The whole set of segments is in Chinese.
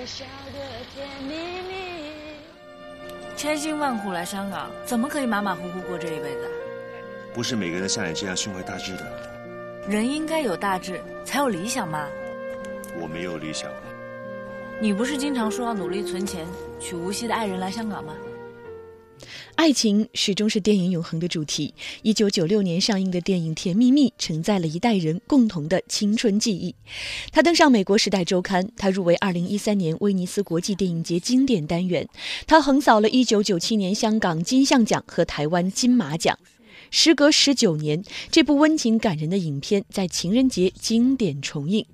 微笑的甜蜜蜜。千辛万苦来香港，怎么可以马马虎虎过这一辈子？不是每个人像你这样胸怀大志的。人应该有大志，才有理想嘛？我没有理想。你不是经常说要努力存钱，娶无锡的爱人来香港吗？爱情始终是电影永恒的主题。一九九六年上映的电影《甜蜜蜜》承载了一代人共同的青春记忆。它登上美国《时代周刊》，它入围二零一三年威尼斯国际电影节经典单元，它横扫了一九九七年香港金像奖和台湾金马奖。时隔十九年，这部温情感人的影片在情人节经典重映。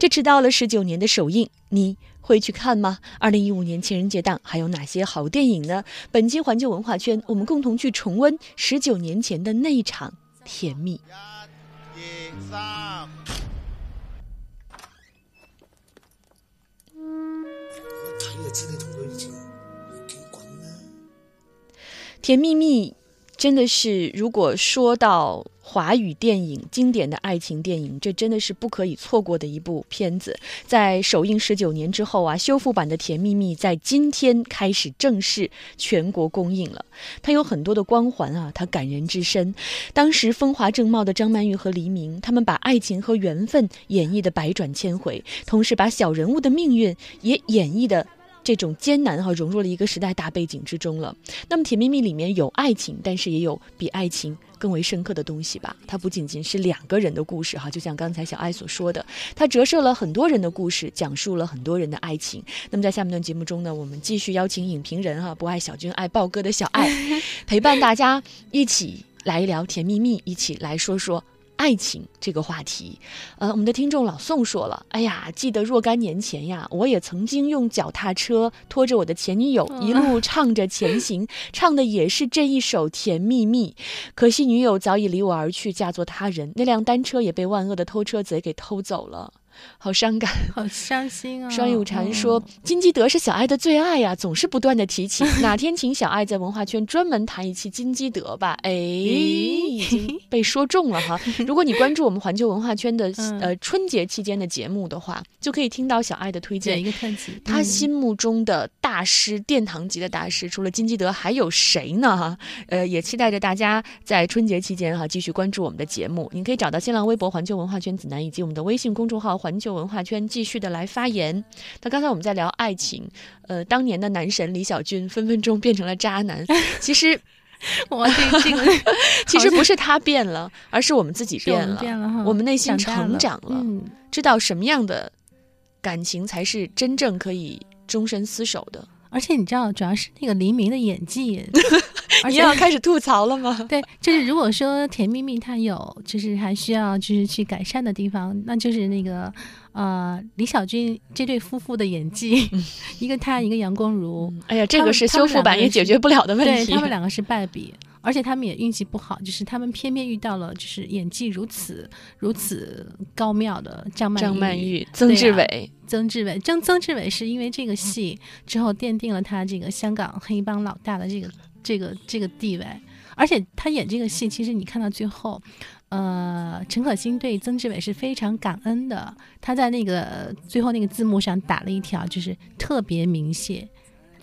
这迟到了十九年的首映，你？会去看吗？二零一五年情人节档还有哪些好电影呢？本期环球文化圈，我们共同去重温十九年前的那一场甜蜜。甜蜜蜜，真的是，如果说到。华语电影经典的爱情电影，这真的是不可以错过的一部片子。在首映十九年之后啊，修复版的《甜蜜蜜》在今天开始正式全国公映了。它有很多的光环啊，它感人至深。当时风华正茂的张曼玉和黎明，他们把爱情和缘分演绎的百转千回，同时把小人物的命运也演绎的这种艰难哈，融入了一个时代大背景之中了。那么《甜蜜蜜》里面有爱情，但是也有比爱情。更为深刻的东西吧，它不仅仅是两个人的故事哈，就像刚才小爱所说的，它折射了很多人的故事，讲述了很多人的爱情。那么在下面段节目中呢，我们继续邀请影评人哈，不爱小军爱豹哥的小爱，陪伴大家一起来聊甜蜜蜜，一起来说说。爱情这个话题，呃，我们的听众老宋说了，哎呀，记得若干年前呀，我也曾经用脚踏车拖着我的前女友，一路唱着前行，唱的也是这一首《甜蜜蜜》。可惜女友早已离我而去，嫁作他人，那辆单车也被万恶的偷车贼给偷走了。好伤感，好伤心啊！双友禅说：“金基德是小爱的最爱呀，总是不断的提起。哪天请小爱在文化圈专门谈一期金基德吧？”哎，已经 被说中了哈。如果你关注我们环球文化圈的呃春节期间的节目的话，就可以听到小爱的推荐。一个特辑，他心目中的大师，殿堂级的大师，除了金基德还有谁呢？哈，呃，也期待着大家在春节期间哈继续关注我们的节目。你可以找到新浪微博环球文化圈子南以及我们的微信公众号。环球文化圈继续的来发言。那刚才我们在聊爱情，呃，当年的男神李小军分分钟变成了渣男。其实，我这个 其实不是他变了，而是我们自己变了，变了，我们内心成长了，知道什么样的感情才是真正可以终身厮守的。而且你知道，主要是那个黎明的演技。你要开始吐槽了吗？对，就是如果说《甜蜜蜜》它有就是还需要就是去改善的地方，那就是那个呃李小军这对夫妇的演技，一个他一个杨光如，哎呀，这个是修复版也解决不了的问题。他们两个是败笔，而且他们也运气不好，就是他们偏偏遇到了就是演技如此如此高妙的张曼张曼玉、曾志伟、曾志伟。曾曾志伟是因为这个戏之后奠定了他这个香港黑帮老大的这个。这个这个地位，而且他演这个戏，其实你看到最后，呃，陈可辛对曾志伟是非常感恩的。他在那个最后那个字幕上打了一条，就是特别明谢。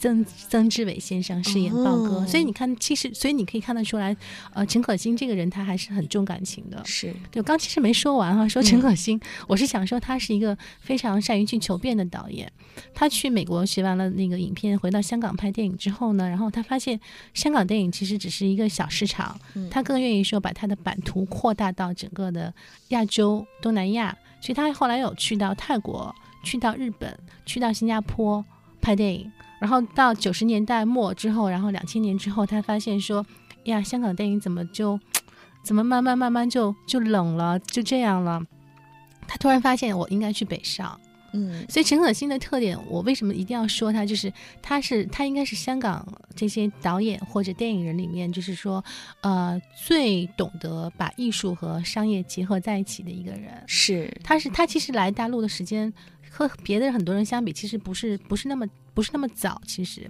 曾曾志伟先生饰演豹哥，所以你看，其实所以你可以看得出来，呃，陈可辛这个人他还是很重感情的。是，就刚其实没说完哈，说陈可辛，我是想说他是一个非常善于去求变的导演。他去美国学完了那个影片，回到香港拍电影之后呢，然后他发现香港电影其实只是一个小市场，他更愿意说把他的版图扩大到整个的亚洲、东南亚。所以他后来有去到泰国、去到日本、去到新加坡拍电影。然后到九十年代末之后，然后两千年之后，他发现说，呀，香港电影怎么就，怎么慢慢慢慢就就冷了，就这样了。他突然发现，我应该去北上。嗯，所以陈可辛的特点，我为什么一定要说他？就是他是他应该是香港这些导演或者电影人里面，就是说，呃，最懂得把艺术和商业结合在一起的一个人。是，他是他其实来大陆的时间和别的很多人相比，其实不是不是那么。不是那么早，其实，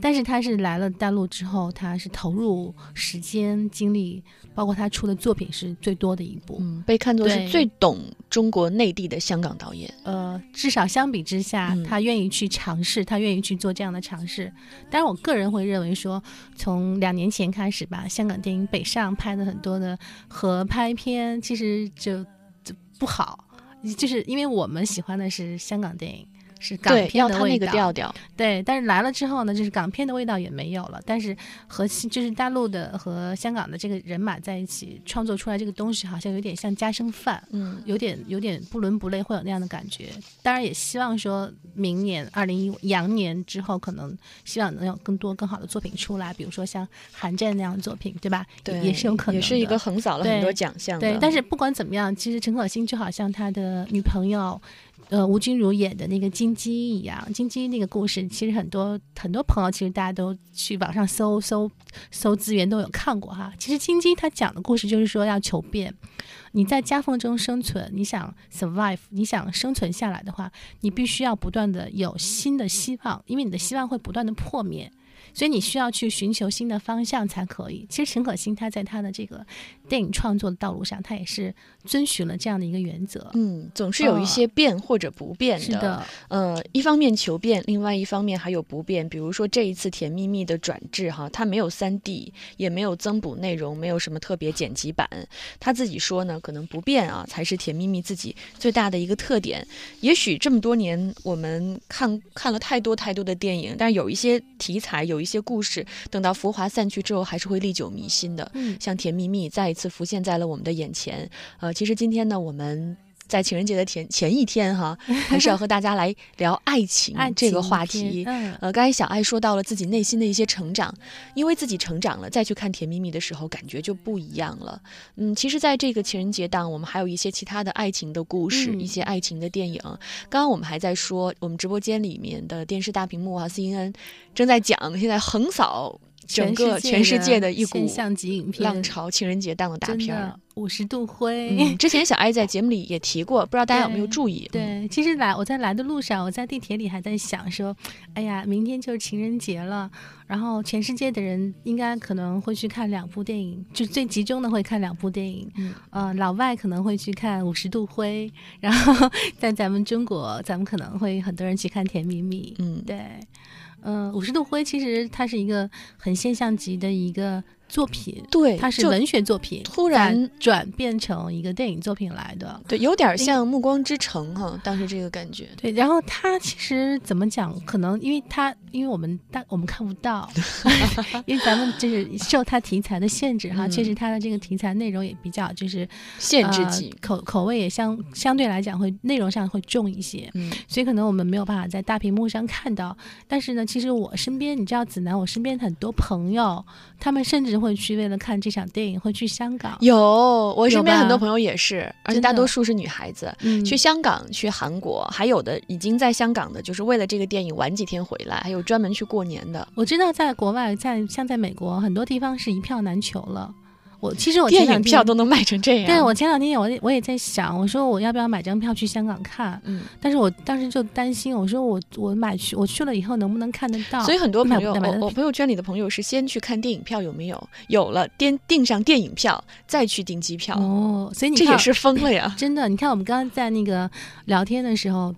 但是他是来了大陆之后，他是投入时间精力，包括他出的作品是最多的一部，嗯被看作是最懂中国内地的香港导演。呃，至少相比之下，嗯他愿意去尝试，他愿意去做这样的尝试。当然，我个人会认为说，从两年前开始吧，香港电影北上拍的很多的合拍片，其实就就不好，就是因为我们喜欢的是香港电影。是港对，片要他那个的味道，调调。对，但是来了之后呢，就是港片的味道也没有了。但是和西就是大陆的和香港的这个人马在一起创作出来这个东西，好像有点像家生饭，嗯，有点有点不伦不类，会有那样的感觉。当然也希望说明年二零一羊年之后，可能希望能有更多更好的作品出来，比如说像《寒战》那样的作品，对吧？对，也是有可能的，也是一个横扫了很多奖项的。对，但是不管怎么样，其实陈可辛就好像他的女朋友，呃，吴君如演的那个金鸡一样，金鸡那个故事，其实很多很多朋友其实大家都去网上搜搜搜资源都有看过哈。其实金鸡它讲的故事就是说要求变，你在夹缝中生存，你想 survive，你想生存下来的话，你必须要不断的有新的希望，因为你的希望会不断的破灭。所以你需要去寻求新的方向才可以。其实陈可辛他在他的这个电影创作的道路上，他也是遵循了这样的一个原则。嗯，总是有一些变或者不变的。是的，呃，一方面求变，另外一方面还有不变。比如说这一次《甜蜜蜜》的转制，哈，它没有三 D，也没有增补内容，没有什么特别剪辑版。他自己说呢，可能不变啊，才是《甜蜜蜜》自己最大的一个特点。也许这么多年我们看看了太多太多的电影，但是有一些题材，有一些故事，等到浮华散去之后，还是会历久弥新的。嗯，像《甜蜜蜜》再一次浮现在了我们的眼前。呃，其实今天呢，我们在情人节的前前一天哈，还是要和大家来聊爱情这个话题。嗯，呃，刚才小爱说到了自己内心的一些成长，因为自己成长了，再去看《甜蜜蜜》的时候，感觉就不一样了。嗯，其实，在这个情人节档，我们还有一些其他的爱情的故事，嗯一些爱情的电影。刚刚我们还在说，我们直播间里面的电视大屏幕啊，CNN 正在讲现在横扫整个全世界的一股现象级影片浪潮，情人节档的大片儿。五十度灰。嗯，之前小艾在节目里也提过，不知道大家有没有注意？嗯，对，其实来我在来的路上，我在地铁里还在想说，哎呀，明天就是情人节了，然后全世界的人应该可能会去看两部电影，就最集中的会看两部电影。嗯呃，老外可能会去看《五十度灰》，然后 在咱们中国，咱们可能会很多人去看《甜蜜蜜》。嗯，对，嗯、五十度灰其实它是一个很现象级的一个作品，对，它是文学作品，突然转转变成一个电影作品来的。对，有点像《暮光之城》哈，当时这个感觉。对，然后它其实怎么讲？可能因为它，因为我们大我们看不到，因为咱们就是受它题材的限制哈，嗯确实它的这个题材内容也比较就是限制级呃、口口味也相相对来讲会内容上会重一些，嗯，所以可能我们没有办法在大屏幕上看到。但是呢，其实我身边你知道，子楠，我身边很多朋友，他们甚至会去为了看这场电影会去香港，有，我身边很多朋友也是，而且大多数是女孩子。嗯，去香港、去韩国，还有的已经在香港的，就是为了这个电影晚几天回来，还有专门去过年的。我知道在国外，在像在美国，很多地方是一票难求了。我其实我电影票都能卖成这样。对我前两天我也我也在想，我说我要不要买张票去香港看？嗯，但是我当时就担心，我说我我买去我去了以后能不能看得到？所以很多朋友，我我朋友圈里的朋友是先去看电影票有没有，有了订订上电影票，再去订机票，哦，所以你这也是疯了呀。真的。你看我们刚刚在那个聊天的时候，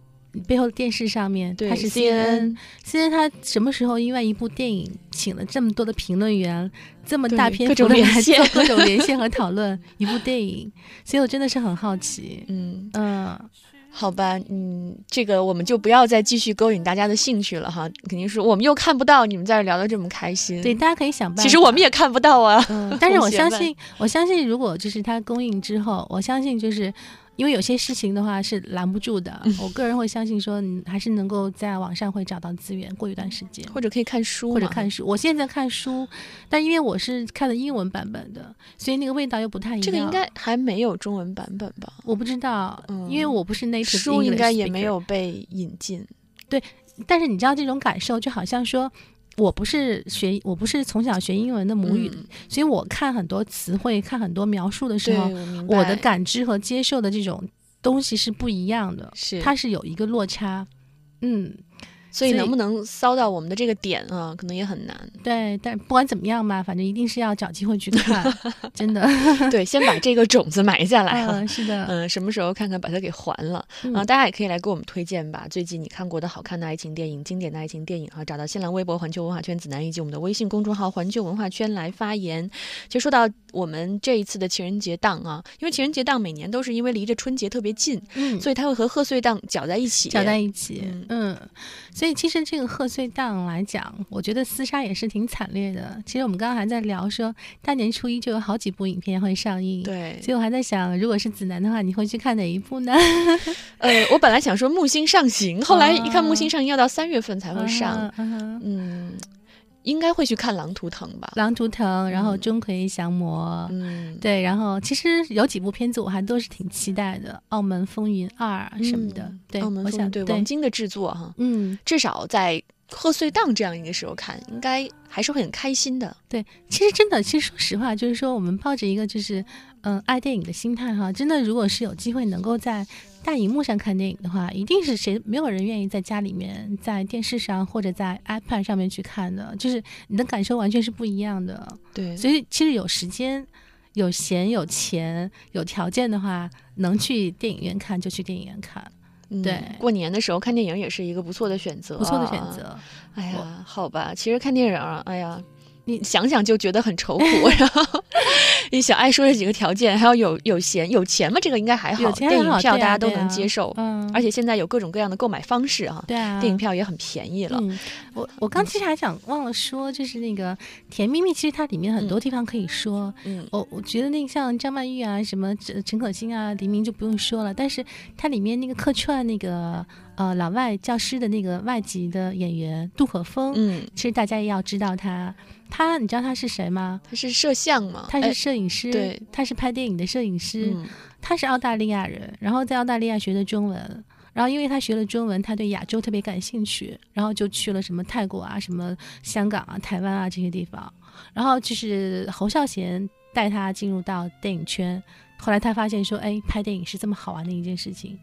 背后的电视上面对它是 CNN CNN，CNN 它什么时候因为一部电影请了这么多的评论员，这么大篇幅的来连线做各种连线和 讨论一部电影？所以我真的是很好奇。嗯，嗯，好吧，嗯，这个我们就不要再继续勾引大家的兴趣了哈。肯定是我们又看不到你们在这聊得这么开心。对，，大家可以想办法。其实我们也看不到啊。嗯，但是我相信，我相信，如果就是它公映之后，我相信就是因为有些事情的话是拦不住的。嗯我个人会相信说，你还是能够在网上会找到资源，过一段时间。或者可以看书，或者看书，我现在看书，但因为我是看的英文版本的，所以那个味道又不太一样。这个应该还没有中文版本吧？我不知道，嗯因为我不是 native 书应该也没有被引进。对但是你知道这种感受，就好像说。我不是学，我不是从小学英文的母语，嗯所以我看很多词汇、看很多描述的时，候，我。我的感知和接受的这种东西是不一样的，是它是有一个落差。嗯，所以能不能骚到我们的这个点啊，可能也很难。对，但不管怎么样吧，反正一定是要找机会去看，真的。对，先把这个种子埋下来 是的，嗯，什么时候看看把它给还了嗯啊？大家也可以来给我们推荐吧，最近你看过的好看的爱情电影、经典的爱情电影啊，找到新浪微博“环球文化圈子南”以及我们的微信公众号“环球文化圈”来发言。其实说到我们这一次的情人节档啊，因为情人节档每年都是因为离着春节特别近，嗯，所以它会和贺岁档搅在一起。搅在一起，嗯嗯，所以其实这个贺岁档来讲，我觉得厮杀也是挺惨烈的。其实我们刚刚还在聊说，大年初一就有好几部影片会上映，，对，所以我还在想，如果是子楠的话，你会去看哪一部呢？呃，我本来想说木星上行，后来一看木星上行要到三月份才会上，嗯应该会去看《狼图腾》吧。狼图腾，然后嗯钟馗降魔。嗯，对，然后其实有几部片子我还都是挺期待的，《澳门风云二》什么的。嗯对，澳门风我想对对王晶的制作哈，嗯，至少在贺岁档这样一个时候看，应该还是会很开心的。对，其实真的，其实说实话，就是说我们抱着一个就是嗯、呃爱电影的心态哈，真的，如果是有机会能够在大荧幕上看电影的话，一定是谁没有人愿意在家里面在电视上或者在 iPad 上面去看的，就是你的感受完全是不一样的。对所以其实有时间、有闲、有钱、有条件的话，能去电影院看就去电影院看，嗯对过年的时候看电影也是一个不错的选择，不错的选。择。哎呀，好吧，其实看电影啊，哎呀，你想想就觉得很愁苦。然后，你小爱说这几个条件，还要有有闲有钱吗，这个应该还好，有钱电影票大家都能接受，嗯，而且现在有各种各样的购买方式啊，对啊，电影票也很便宜了。嗯，我我刚其实还想忘了说，就是那个《甜蜜蜜》，其实它里面很多地方可以说。嗯我我觉得那个像张曼玉啊，什么陈陈可辛啊、黎明就不用说了，但是它里面那个客串那个呃老外教师的那个外籍的演员杜可风，嗯，其实大家也要知道他，他你知道他是谁吗？他是摄像嘛？他是哎摄影师，对，他是拍电影的摄影师，嗯他是澳大利亚人，然后在澳大利亚学的中文，然后因为他学了中文，他对亚洲特别感兴趣，然后就去了什么泰国啊、什么香港啊、台湾啊这些地方，然后就是侯孝贤带他进入到电影圈，后来他发现说，哎，拍电影是这么好玩的一件事情，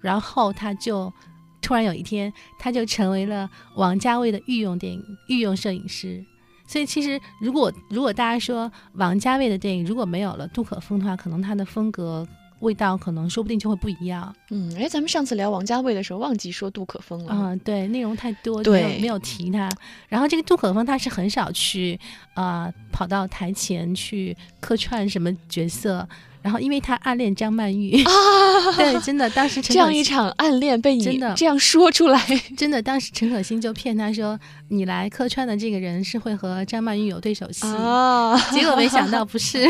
然后他就。突然有一天，他就成为了王家卫的御用电影御用摄影师。所以其实，如果如果大家说王家卫的电影如果没有了杜可风的话，可能他的风格味道可能说不定就会不一样。嗯，哎，咱们上次聊王家卫的时候忘记说杜可风了。嗯，对，内容太多，就没有对没有提他。然后这个杜可风他是很少去啊、呃跑到台前去客串什么角色。然后因为他暗恋张曼玉。啊，对，真的当时陈这样一场暗恋被你真的。这样说出来，真的当时陈可辛就骗他说你来客串的这个人是会和张曼玉有对手戏。啊，结果没想到不是，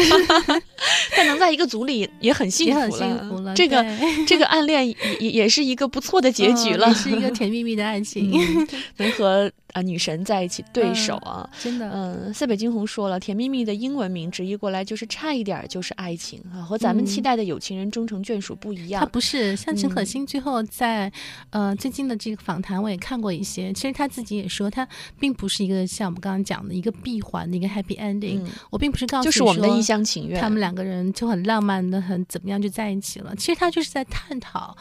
但能在一个组里也很幸也福很幸福了。这个这个暗恋也也也是一个不错的结局了，嗯也是一个甜蜜蜜的爱情，嗯能和啊女神在一起对手啊。真的。嗯，塞北惊鸿说了，甜蜜蜜的英文名直译过来就是差一点儿就是爱情啊，和咱们嗯期待的有情人终成眷属不一样他样。不是像陈可嗯辛，最后在、呃最近的这个访谈我也看过一些，其实他自己也说，他并不是一个像我们刚刚讲的一个闭环的一个 happy ending，、嗯，我并不是告诉你就是我们的一厢情愿。他们两个人就很浪漫的很怎么样就在一起了。其实他就是在探讨，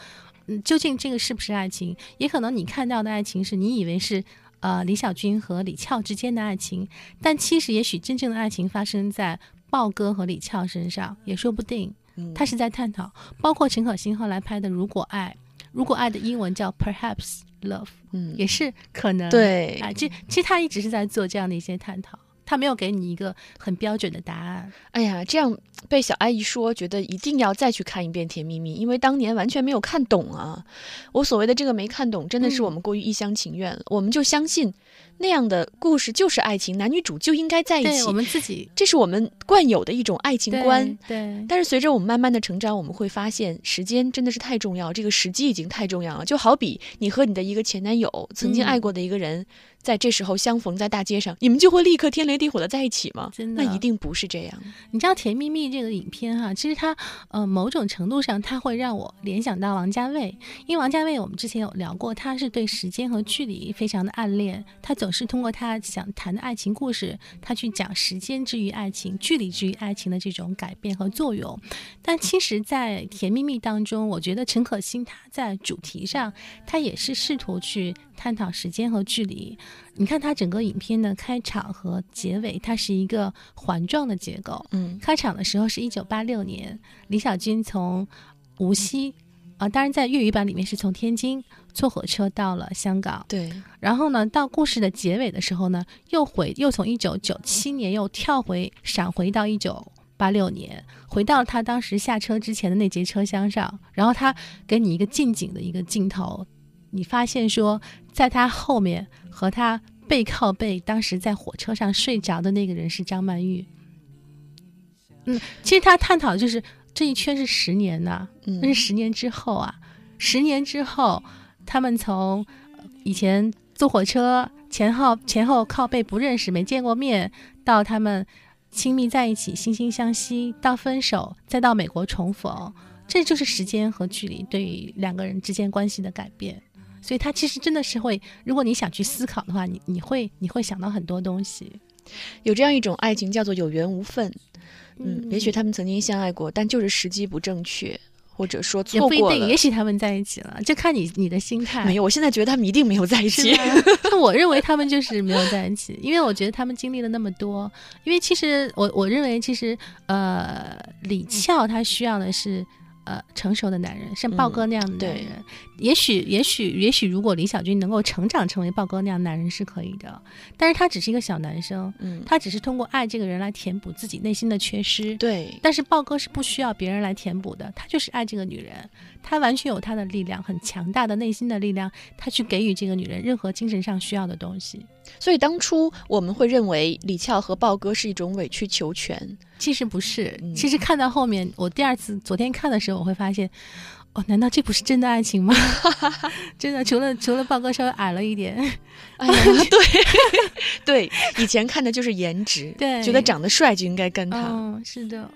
嗯，究竟这个是不是爱情？也可能你看到的爱情是你以为是呃李小军和李翘之间的爱情，但其实也许真正的爱情发生在豹哥和李翘身上，也说不定。嗯他是在探讨，包括陈可辛后来拍的《如果爱》，如果爱的英文叫 Perhaps Love，嗯，也是可能。对啊，其其实他一直是在做这样的一些探讨，他没有给你一个很标准的答案。哎呀，这样被小阿姨说，觉得一定要再去看一遍《甜蜜蜜》，因为当年完全没有看懂啊。我所谓的这个没看懂，真的是嗯我们过于一厢情愿了。我们就相信那样的故事就是爱情，男女主就应该在一起对我，们自己这是我们惯有的一种爱情观。对对但是随着我们慢慢的成长，我们会发现时间真的是太重要，这个时机已经太重要了。就好比你和你的一个前男友曾经嗯爱过的一个人，在这时候相逢在大街上，你们就会立刻天雷地火的在一起吗？真的那一定不是这样。你知道《甜蜜蜜》这个影片哈，其实它呃某种程度上它会让我联想到王家卫，因为王家卫我们之前有聊过，他是对时间和距离非常的暗恋，他总是通过他想谈的爱情故事，他去讲时间之于爱情、距离之于爱情的这种改变和作用。但其实，在《甜蜜蜜》当中，我觉得陈可辛他在主题上，他也是试图去探讨时间和距离。你看它整个影片的开场和结尾，它是一个环状的结构。嗯开场的时候是一九八六年，李小军从无锡啊、当然在粤语版里面是从天津坐火车到了香港，对，然后呢，到故事的结尾的时候呢，又回又从一九九七年又跳回闪回到一九八六年，回到他当时下车之前的那节车厢上，然后他给你一个近景的一个镜头，你发现说，在他后面和他背靠背，当时在火车上睡着的那个人是张曼玉。嗯，其实他探讨的就是这一圈是十年呐、嗯那是十年之后啊，十年之后，他们从呃以前坐火车前后前后靠背不认识没见过面，到他们亲密在一起惺惺相惜，到分手，再到美国重逢，这就是时间和距离对于两个人之间关系的改变。所以，他其实真的是会，如果你想去思考的话，你你会你会想到很多东西。有这样一种爱情叫做有缘无分。嗯，也许他们曾经相爱过，但就是时机不正确，或者说也不一定，也。许他们在一起了，就看你你的心态。没有，我现在觉得他们一定没有在一起。我认为他们就是没有在一起，因为我觉得他们经历了那么多。因为其实我我认为，其实呃，李翘他需要的是呃成熟的男人，像豹哥那样的男人。也许也许也许，如果李小军能够成长成为豹哥那样的男人是可以的，但是他只是一个小男生，嗯，他只是通过爱这个人来填补自己内心的缺失。对，但是豹哥是不需要别人来填补的，他就是爱这个女人，他完全有他的力量，很强大的内心的力量，他去给予这个女人任何精神上需要的东西。所以当初我们会认为李翘和豹哥是一种委曲求全。其实不是，嗯其实看到后面，我第二次昨天看的时候，我会发现，哦，难道这不是真的爱情吗？真的，除了除了豹哥稍微矮了一点，哎呀，对 对，以前看的就是颜值，对觉得长得帅就应该跟他，嗯，是的，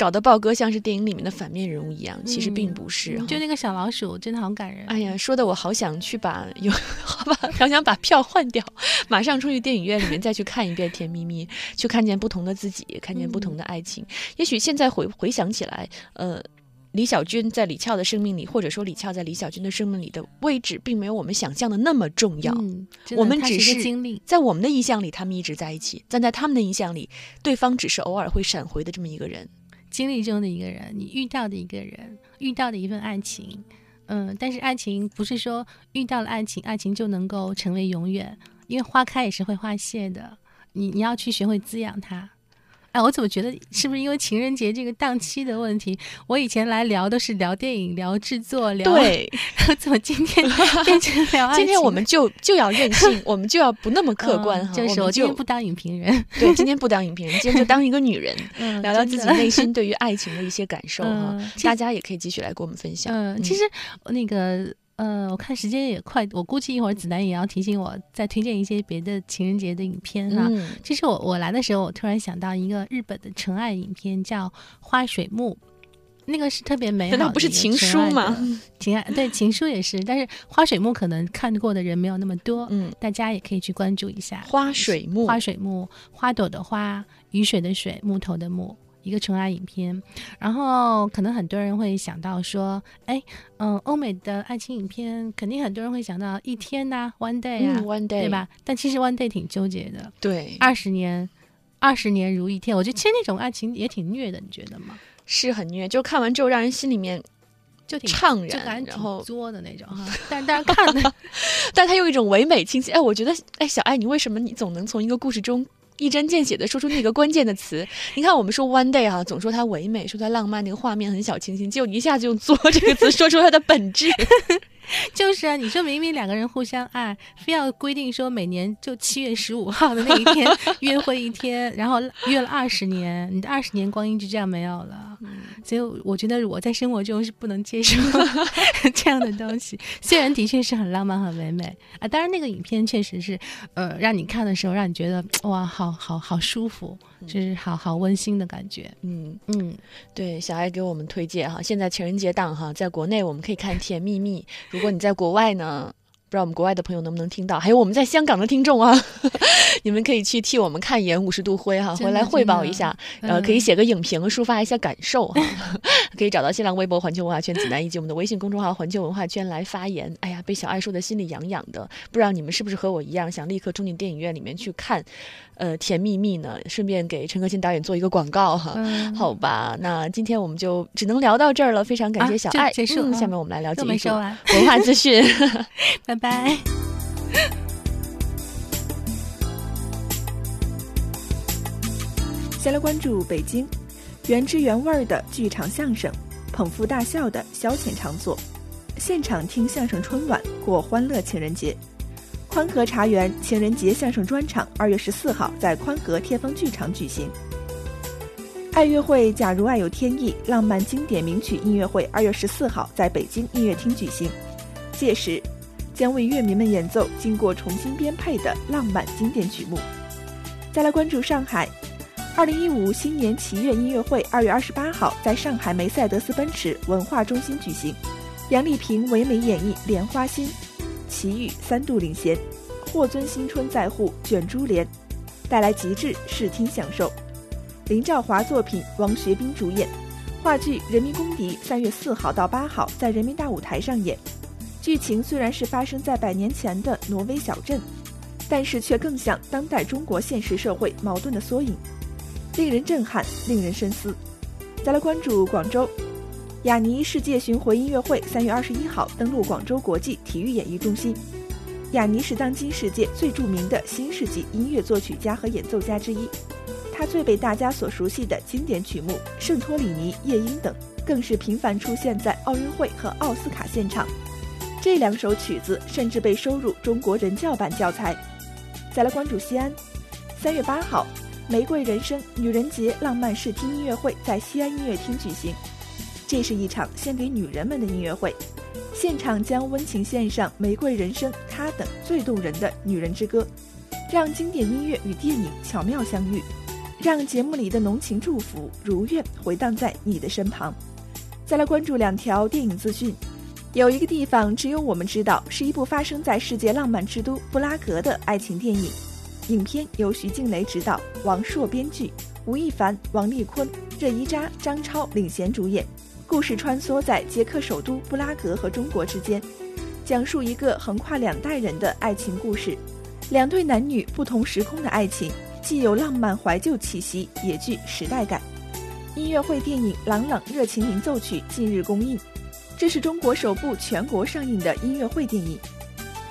搞得豹哥像是电影里面的反面人物一样，其实嗯并不是哈。就那个小老鼠真的好感人。哎呀，说的我好想去把有，好吧，好想把票换掉，马上冲去电影院里面再去看一遍《甜蜜蜜》，去看见不同的自己，看见不同的爱情。也许现在回回想起来，呃，李小军在李翘的生命里，或者说李翘在李小军的生命里的位置，并没有我们想象的那么重要。嗯，我们只是在我们的印象里，他们一直在一起；但在他们的印象里，对方只是偶尔会闪回的这么一个人。经历中的一个人，你遇到的一个人，遇到的一份爱情，嗯，但是爱情不是说遇到了爱情，爱情就能够成为永远，因为花开也是会花谢的，你你要去学会滋养它。哎，我怎么觉得是不是因为情人节这个档期的问题？我以前来聊都是聊电影、聊制作、聊，对，怎么今天 变成聊爱情？今天我们就就要任性，我们就要不那么客观哈。嗯就是我今天不当影评人，对，今天不当影评人，今天就当一个女人，嗯，聊聊自己内心对于爱情的一些感受哈嗯。大家也可以继续来跟我们分享。嗯，其实那个呃，我看时间也快，我估计一会儿子楠也要提醒我再推荐一些别的情人节的影片哈。嗯，其实我我来的时候，我突然想到一个日本的纯爱影片，叫《花水木》，那个是特别美好的一个难道不是情书吗？情爱对情书也是，但是花水木可能看过的人没有那么多，嗯，大家也可以去关注一下。花水木，花水木，花朵的花，雨水的水，木头的木，一个纯爱影片。然后可能很多人会想到说，哎，嗯，欧美的爱情影片，肯定很多人会想到一天呐、o n e day 啊，嗯，One Day，对？吧？但其实 One Day 挺纠结的，对，二十年。二十年如一天，我觉得其实那种爱情也挺虐的，你觉得吗？是很虐，就看完之后让人心里面就挺怅就感然，觉然后挺作的那种哈。但 但是看的，但他用一种唯美清晰。哎，我觉得，哎，小爱，你为什么你总能从一个故事中一针见血的说出那个关键的词？你看，我们说 one day 啊，总说它唯美，说它浪漫，那个画面很小清新，结果一下子用“作”这个词说出它的本质。就是啊，你说明明两个人互相爱，非要规定说每年就七月十五号的那一天 约会一天，然后约了二十年，你的二十年光阴就这样没有了。所以我觉得我在生活中是不能接受 这样的东西。虽然的确是很浪漫、很唯美啊，当然那个影片确实是，呃，让你看的时候让你觉得哇，好好好舒服，就是好好温馨的感觉。嗯，嗯，对，小爱给我们推荐哈，现在情人节档哈，在国内我们可以看《甜蜜蜜》，如果你在国外呢？不知道我们国外的朋友能不能听到，还有我们在香港的听众啊，你们可以去替我们看一眼《五十度灰》哈，回来汇报一下，呃，可以写个影评，抒发一下感受哈。可以找到新浪微博“环球文化圈子南”以及我们的微信公众号“环球文化圈”来发言。哎呀，被小爱说的心里痒痒的，不知道你们是不是和我一样，想立刻冲进电影院里面去看，呃，《甜蜜蜜》呢？顺便给陈可辛导演做一个广告哈。嗯 好吧，那今天我们就只能聊到这儿了，非常感谢小爱。嗯，结束啊下面我们来了解都一组没说完文化资讯。拜拜。先来关注北京，原汁原味的剧场相声，捧腹大笑的消遣场所，现场听相声春晚，过欢乐情人节。宽和茶园情人节相声专场二月十四号在宽和天方剧场举行。爱乐会《假如爱有天意》浪漫经典名曲音乐会二月十四号在北京音乐厅举行，届时将为乐迷们演奏经过重新编配的浪漫经典曲目。再来关注上海，二零一五新年祈愿音乐会二月二十八号在上海梅赛德斯奔驰文化中心举行，杨丽萍唯美演绎《莲花心》，齐豫三度领衔，霍尊新春在沪卷珠帘，带来极致视听享受。林兆华作品，王学兵主演，话剧《人民公敌》三月四号到八号在人民大舞台上演。剧情虽然是发生在百年前的挪威小镇，但是却更像当代中国现实社会矛盾的缩影，令人震撼，令人深思。再来关注广州，雅尼世界巡回音乐会三月二十一号登陆广州国际体育演艺中心。雅尼是当今世界最著名的新世纪音乐作曲家和演奏家之一，他最被大家所熟悉的经典曲目《圣托里尼夜莺》等，更是频繁出现在奥运会和奥斯卡现场。这两首曲子甚至被收入中国人教版教材。再来关注西安，三月八号，《玫瑰人生》女人节浪漫视听音乐会在西安音乐厅举行。这是一场献给女人们的音乐会，现场将温情献上《玫瑰人生》她等最动人的女人之歌，让经典音乐与电影巧妙相遇，让节目里的浓情祝福如愿回荡在你的身旁。再来关注两条电影资讯。有一个地方只有我们知道，是一部发生在世界浪漫之都布拉格的爱情电影。影片由徐静蕾执导，王朔编剧，吴亦凡、王丽坤、任依扎、张超领衔主演。故事穿梭在捷克首都布拉格和中国之间，讲述一个横跨两代人的爱情故事。两对男女不同时空的爱情，既有浪漫怀旧气息，也具时代感。音乐会电影《朗朗热情鸣奏曲》近日公映。这是中国首部全国上映的音乐会电影，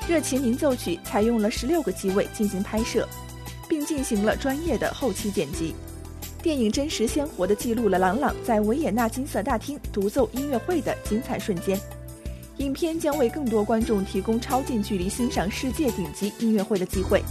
《热情鸣奏曲》采用了十六个机位进行拍摄，并进行了专业的后期剪辑。电影真实鲜活地记录了朗朗在维也纳金色大厅独奏音乐会的精彩瞬间。影片将为更多观众提供超近距离欣赏世界顶级音乐会的机会。